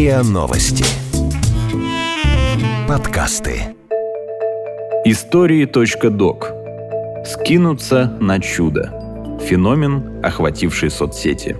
РИА Новости. Подкасты. Истории.док. Скинуться на чудо. Феномен, охвативший соцсети.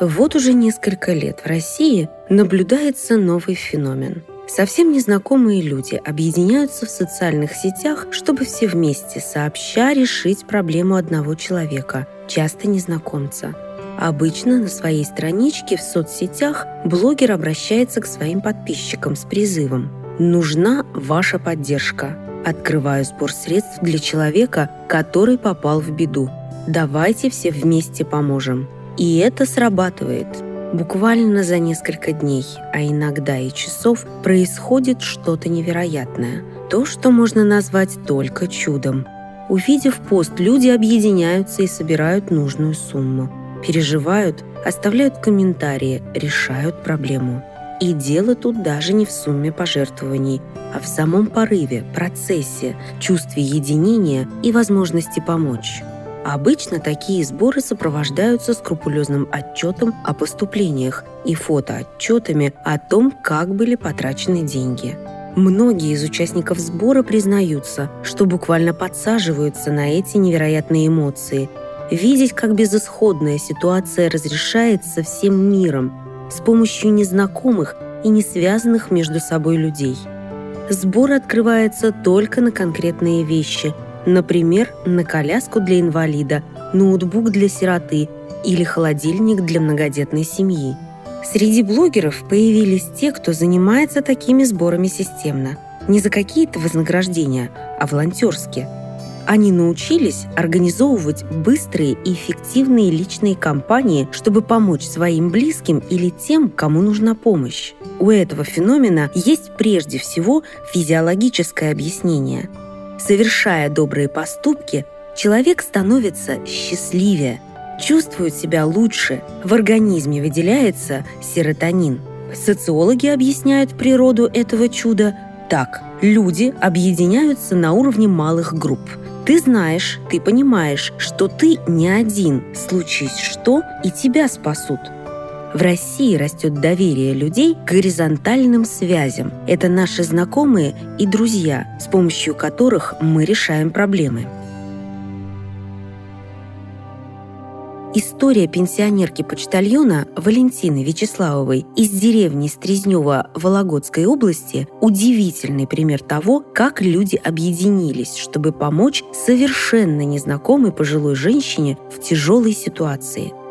Вот уже несколько лет в России наблюдается новый феномен – Совсем незнакомые люди объединяются в социальных сетях, чтобы все вместе сообща решить проблему одного человека, часто незнакомца. Обычно на своей страничке в соцсетях блогер обращается к своим подписчикам с призывом «Нужна ваша поддержка. Открываю сбор средств для человека, который попал в беду. Давайте все вместе поможем». И это срабатывает – Буквально за несколько дней, а иногда и часов, происходит что-то невероятное. То, что можно назвать только чудом. Увидев пост, люди объединяются и собирают нужную сумму. Переживают, оставляют комментарии, решают проблему. И дело тут даже не в сумме пожертвований, а в самом порыве, процессе, чувстве единения и возможности помочь. Обычно такие сборы сопровождаются скрупулезным отчетом о поступлениях и фотоотчетами о том, как были потрачены деньги. Многие из участников сбора признаются, что буквально подсаживаются на эти невероятные эмоции. Видеть, как безысходная ситуация разрешается всем миром с помощью незнакомых и не связанных между собой людей. Сбор открывается только на конкретные вещи – Например, на коляску для инвалида, ноутбук для сироты или холодильник для многодетной семьи. Среди блогеров появились те, кто занимается такими сборами системно. Не за какие-то вознаграждения, а волонтерски. Они научились организовывать быстрые и эффективные личные кампании, чтобы помочь своим близким или тем, кому нужна помощь. У этого феномена есть прежде всего физиологическое объяснение – Совершая добрые поступки, человек становится счастливее, чувствует себя лучше, в организме выделяется серотонин. Социологи объясняют природу этого чуда так. Люди объединяются на уровне малых групп. Ты знаешь, ты понимаешь, что ты не один. Случись что, и тебя спасут. В России растет доверие людей к горизонтальным связям. Это наши знакомые и друзья, с помощью которых мы решаем проблемы. История пенсионерки-почтальона Валентины Вячеславовой из деревни Стрезнева Вологодской области – удивительный пример того, как люди объединились, чтобы помочь совершенно незнакомой пожилой женщине в тяжелой ситуации –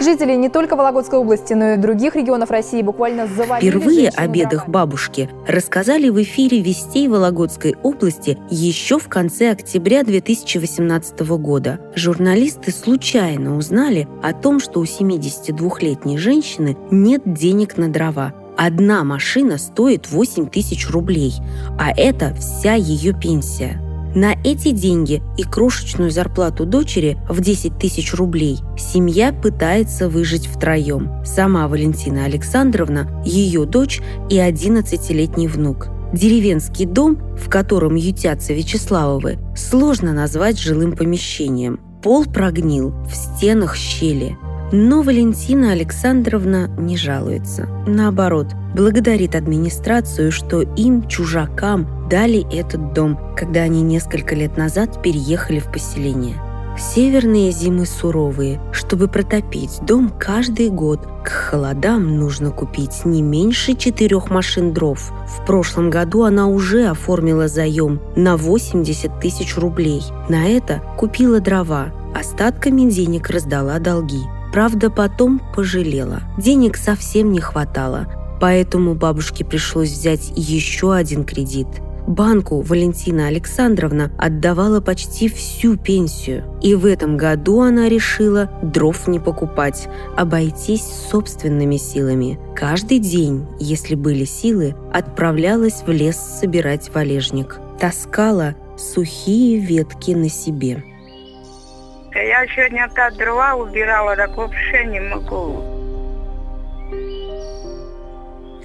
Жители не только Вологодской области, но и других регионов России буквально завалили Впервые о бедах бабушки рассказали в эфире «Вестей Вологодской области» еще в конце октября 2018 года. Журналисты случайно узнали о том, что у 72-летней женщины нет денег на дрова. Одна машина стоит 8 тысяч рублей, а это вся ее пенсия – на эти деньги и крошечную зарплату дочери в 10 тысяч рублей семья пытается выжить втроем. Сама Валентина Александровна, ее дочь и 11-летний внук. Деревенский дом, в котором ютятся Вячеславовы, сложно назвать жилым помещением. Пол прогнил, в стенах щели – но Валентина Александровна не жалуется. Наоборот, благодарит администрацию, что им, чужакам, дали этот дом, когда они несколько лет назад переехали в поселение. Северные зимы суровые. Чтобы протопить дом каждый год, к холодам нужно купить не меньше четырех машин дров. В прошлом году она уже оформила заем на 80 тысяч рублей. На это купила дрова, остатками денег раздала долги. Правда, потом пожалела. Денег совсем не хватало, поэтому бабушке пришлось взять еще один кредит. Банку Валентина Александровна отдавала почти всю пенсию. И в этом году она решила дров не покупать, обойтись собственными силами. Каждый день, если были силы, отправлялась в лес собирать валежник. Таскала сухие ветки на себе. Я сегодня так дрова убирала, так вообще не могу.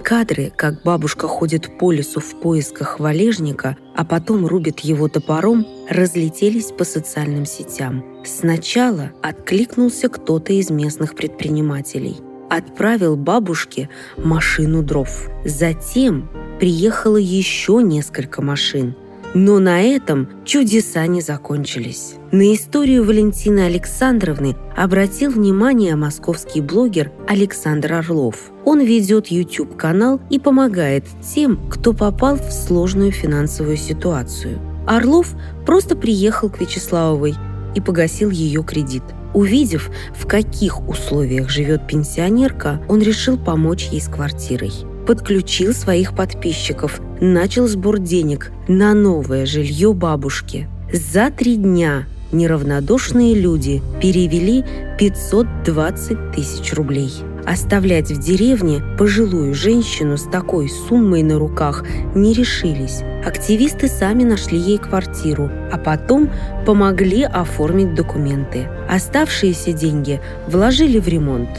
Кадры, как бабушка ходит по лесу в поисках валежника, а потом рубит его топором, разлетелись по социальным сетям. Сначала откликнулся кто-то из местных предпринимателей. Отправил бабушке машину дров. Затем приехало еще несколько машин – но на этом чудеса не закончились. На историю Валентины Александровны обратил внимание московский блогер Александр Орлов. Он ведет YouTube-канал и помогает тем, кто попал в сложную финансовую ситуацию. Орлов просто приехал к Вячеславовой и погасил ее кредит. Увидев, в каких условиях живет пенсионерка, он решил помочь ей с квартирой подключил своих подписчиков, начал сбор денег на новое жилье бабушки. За три дня неравнодушные люди перевели 520 тысяч рублей. Оставлять в деревне пожилую женщину с такой суммой на руках не решились. Активисты сами нашли ей квартиру, а потом помогли оформить документы. Оставшиеся деньги вложили в ремонт.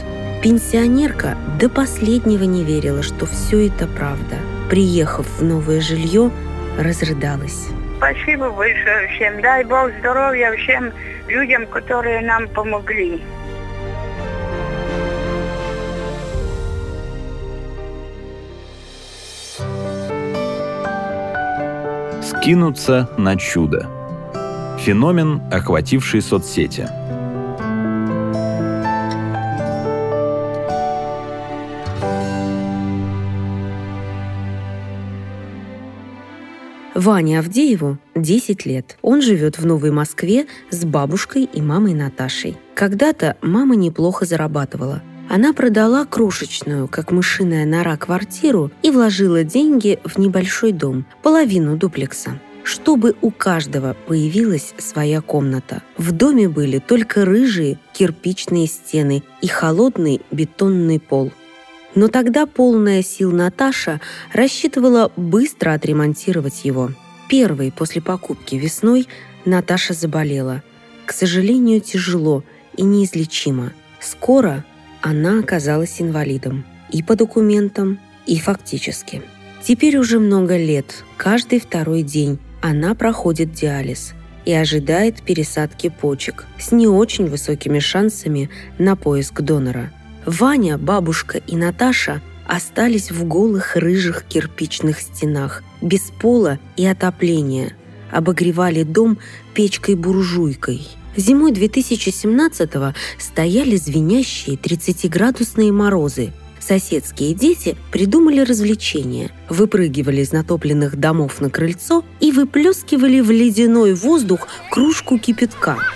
Пенсионерка до последнего не верила, что все это правда. Приехав в новое жилье, разрыдалась. Спасибо большое всем. Дай Бог здоровья всем людям, которые нам помогли. Скинуться на чудо. Феномен, охвативший соцсети – Ване Авдееву 10 лет. Он живет в Новой Москве с бабушкой и мамой Наташей. Когда-то мама неплохо зарабатывала. Она продала крошечную, как мышиная нора, квартиру и вложила деньги в небольшой дом, половину дуплекса чтобы у каждого появилась своя комната. В доме были только рыжие кирпичные стены и холодный бетонный пол – но тогда полная сил Наташа рассчитывала быстро отремонтировать его. Первой после покупки весной Наташа заболела. К сожалению, тяжело и неизлечимо. Скоро она оказалась инвалидом. И по документам, и фактически. Теперь уже много лет, каждый второй день она проходит диализ и ожидает пересадки почек с не очень высокими шансами на поиск донора – Ваня, бабушка и Наташа остались в голых рыжих кирпичных стенах, без пола и отопления. Обогревали дом печкой-буржуйкой. Зимой 2017-го стояли звенящие 30-градусные морозы. Соседские дети придумали развлечение. Выпрыгивали из натопленных домов на крыльцо и выплескивали в ледяной воздух кружку кипятка –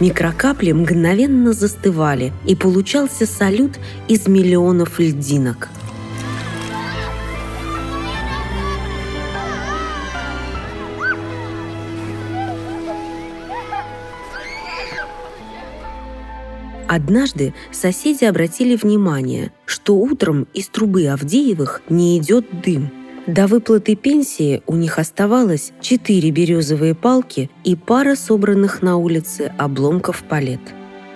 Микрокапли мгновенно застывали, и получался салют из миллионов льдинок. Однажды соседи обратили внимание, что утром из трубы Авдеевых не идет дым – до выплаты пенсии у них оставалось четыре березовые палки и пара собранных на улице обломков палет.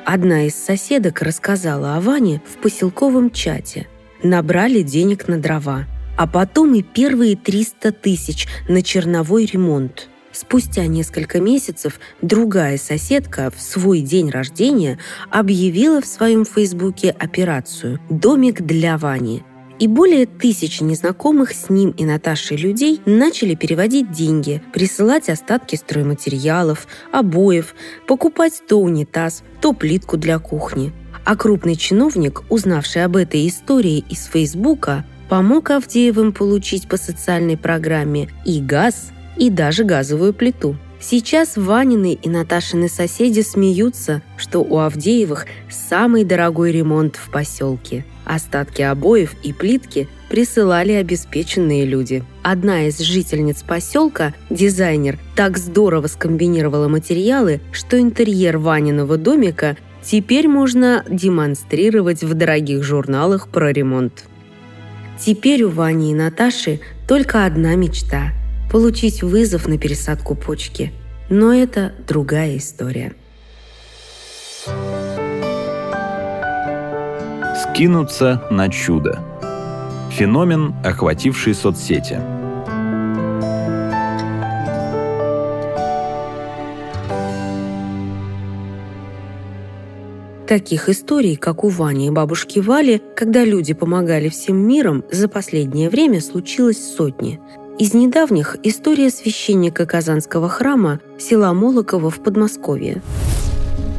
Одна из соседок рассказала о Ване в поселковом чате. Набрали денег на дрова, а потом и первые 300 тысяч на черновой ремонт. Спустя несколько месяцев другая соседка в свой день рождения объявила в своем фейсбуке операцию «Домик для Вани», и более тысячи незнакомых с ним и Наташей людей начали переводить деньги, присылать остатки стройматериалов, обоев, покупать то унитаз, то плитку для кухни. А крупный чиновник, узнавший об этой истории из Фейсбука, помог Авдеевым получить по социальной программе и газ, и даже газовую плиту. Сейчас Ванины и Наташины соседи смеются, что у Авдеевых самый дорогой ремонт в поселке – Остатки обоев и плитки присылали обеспеченные люди. Одна из жительниц поселка, дизайнер, так здорово скомбинировала материалы, что интерьер Ваниного домика теперь можно демонстрировать в дорогих журналах про ремонт. Теперь у Вани и Наташи только одна мечта – получить вызов на пересадку почки. Но это другая история. Скинуться на чудо. Феномен, охвативший соцсети. Таких историй, как у Вани и бабушки Вали, когда люди помогали всем миром, за последнее время случилось сотни. Из недавних история священника Казанского храма села Молоково в Подмосковье.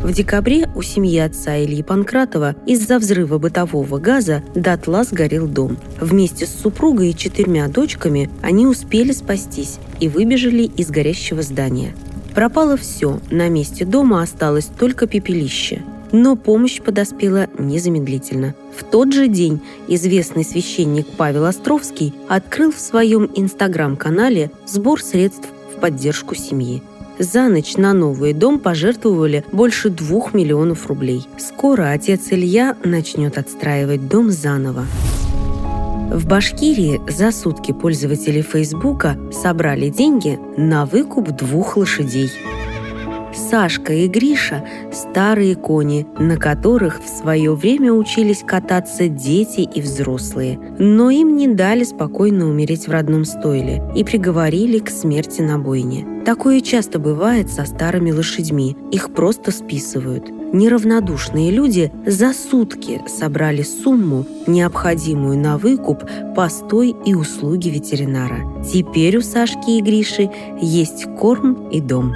В декабре у семьи отца Ильи Панкратова из-за взрыва бытового газа дотла сгорел дом. Вместе с супругой и четырьмя дочками они успели спастись и выбежали из горящего здания. Пропало все, на месте дома осталось только пепелище – но помощь подоспела незамедлительно. В тот же день известный священник Павел Островский открыл в своем инстаграм-канале сбор средств в поддержку семьи. За ночь на новый дом пожертвовали больше двух миллионов рублей. Скоро отец Илья начнет отстраивать дом заново. В Башкирии за сутки пользователи Фейсбука собрали деньги на выкуп двух лошадей. Сашка и Гриша – старые кони, на которых в свое время учились кататься дети и взрослые. Но им не дали спокойно умереть в родном стойле и приговорили к смерти на бойне. Такое часто бывает со старыми лошадьми, их просто списывают. Неравнодушные люди за сутки собрали сумму, необходимую на выкуп, постой и услуги ветеринара. Теперь у Сашки и Гриши есть корм и дом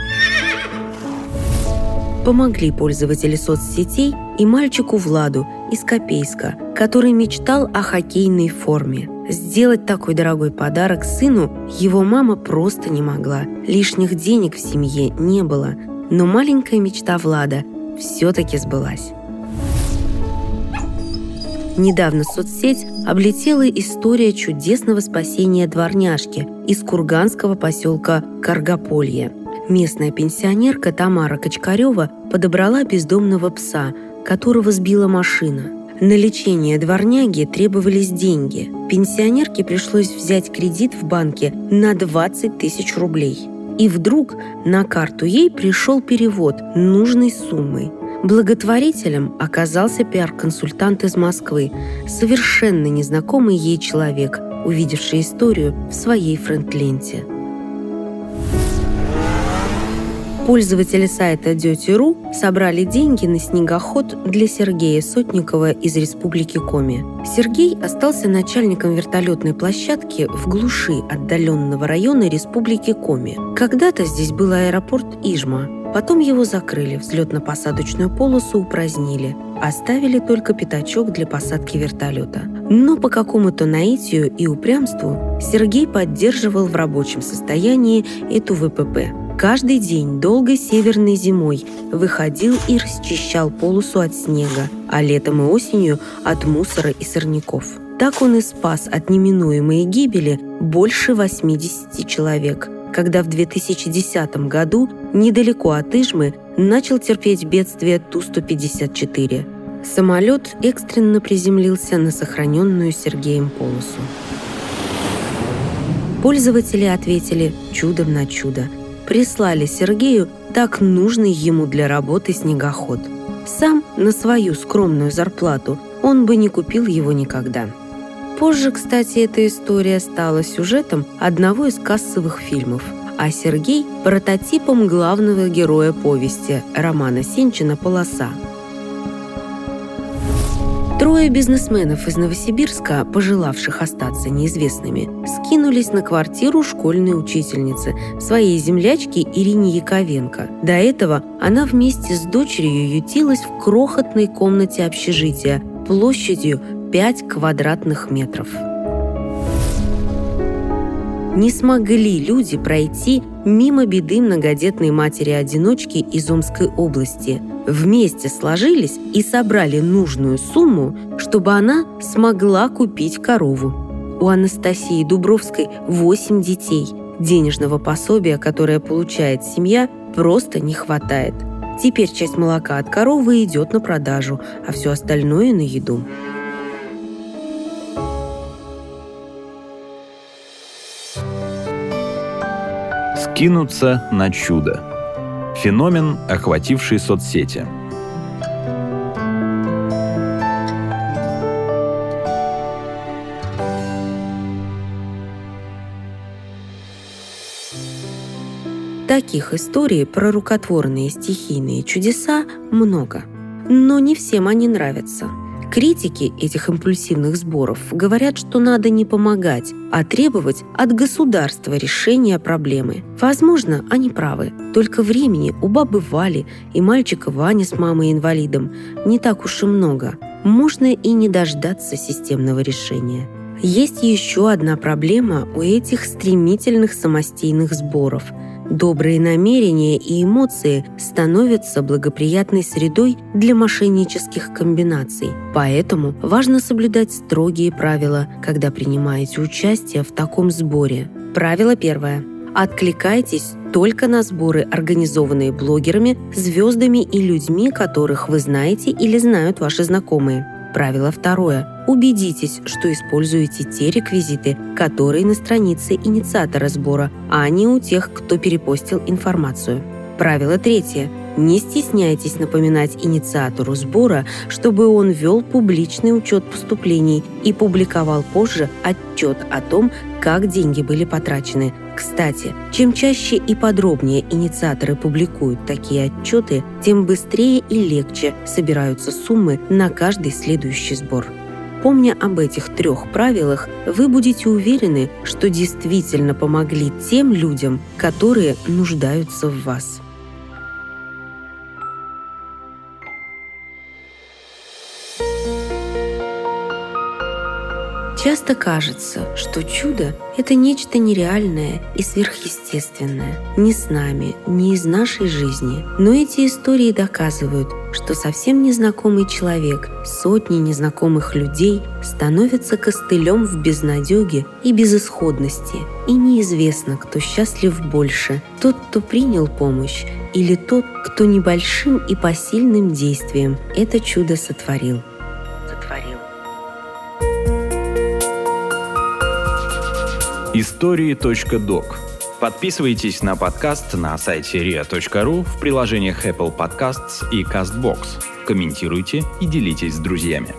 помогли пользователи соцсетей и мальчику Владу из Копейска, который мечтал о хоккейной форме. Сделать такой дорогой подарок сыну его мама просто не могла. Лишних денег в семье не было, но маленькая мечта Влада все-таки сбылась. Недавно соцсеть облетела история чудесного спасения дворняжки из курганского поселка Каргополье – Местная пенсионерка Тамара Качкарева подобрала бездомного пса, которого сбила машина. На лечение дворняги требовались деньги. Пенсионерке пришлось взять кредит в банке на 20 тысяч рублей. И вдруг на карту ей пришел перевод нужной суммы. Благотворителем оказался пиар-консультант из Москвы, совершенно незнакомый ей человек, увидевший историю в своей френд-ленте. Пользователи сайта Дети.ру собрали деньги на снегоход для Сергея Сотникова из Республики Коми. Сергей остался начальником вертолетной площадки в глуши отдаленного района Республики Коми. Когда-то здесь был аэропорт Ижма, Потом его закрыли, взлетно-посадочную полосу упразднили. Оставили только пятачок для посадки вертолета. Но по какому-то наитию и упрямству Сергей поддерживал в рабочем состоянии эту ВПП. Каждый день долгой северной зимой выходил и расчищал полосу от снега, а летом и осенью от мусора и сорняков. Так он и спас от неминуемой гибели больше 80 человек, когда в 2010 году недалеко от Ижмы начал терпеть бедствие Ту-154. Самолет экстренно приземлился на сохраненную Сергеем полосу. Пользователи ответили чудом на чудо – прислали Сергею так нужный ему для работы снегоход. Сам на свою скромную зарплату он бы не купил его никогда. Позже, кстати, эта история стала сюжетом одного из кассовых фильмов, а Сергей – прототипом главного героя повести романа Сенчина «Полоса», Трое бизнесменов из Новосибирска, пожелавших остаться неизвестными, скинулись на квартиру школьной учительницы, своей землячки Ирине Яковенко. До этого она вместе с дочерью ютилась в крохотной комнате общежития площадью 5 квадратных метров. Не смогли люди пройти мимо беды многодетной матери-одиночки из Омской области. Вместе сложились и собрали нужную сумму, чтобы она смогла купить корову. У Анастасии Дубровской 8 детей. Денежного пособия, которое получает семья, просто не хватает. Теперь часть молока от коровы идет на продажу, а все остальное на еду. Скинуться на чудо. Феномен, охвативший соцсети. Таких историй про рукотворные стихийные чудеса много, но не всем они нравятся – Критики этих импульсивных сборов говорят, что надо не помогать, а требовать от государства решения проблемы. Возможно, они правы. Только времени у бабы Вали и мальчика Вани с мамой-инвалидом не так уж и много. Можно и не дождаться системного решения. Есть еще одна проблема у этих стремительных самостийных сборов – Добрые намерения и эмоции становятся благоприятной средой для мошеннических комбинаций. Поэтому важно соблюдать строгие правила, когда принимаете участие в таком сборе. Правило первое. Откликайтесь только на сборы, организованные блогерами, звездами и людьми, которых вы знаете или знают ваши знакомые. Правило второе. Убедитесь, что используете те реквизиты, которые на странице инициатора сбора, а не у тех, кто перепостил информацию. Правило третье. Не стесняйтесь напоминать инициатору сбора, чтобы он вел публичный учет поступлений и публиковал позже отчет о том, как деньги были потрачены. Кстати, чем чаще и подробнее инициаторы публикуют такие отчеты, тем быстрее и легче собираются суммы на каждый следующий сбор. Помня об этих трех правилах, вы будете уверены, что действительно помогли тем людям, которые нуждаются в вас. Часто кажется, что чудо – это нечто нереальное и сверхъестественное, не с нами, не из нашей жизни. Но эти истории доказывают, что совсем незнакомый человек, сотни незнакомых людей становятся костылем в безнадеге и безысходности. И неизвестно, кто счастлив больше – тот, кто принял помощь, или тот, кто небольшим и посильным действием это чудо сотворил. Истории.док. Подписывайтесь на подкаст на сайте ria.ru в приложениях Apple Podcasts и CastBox. Комментируйте и делитесь с друзьями.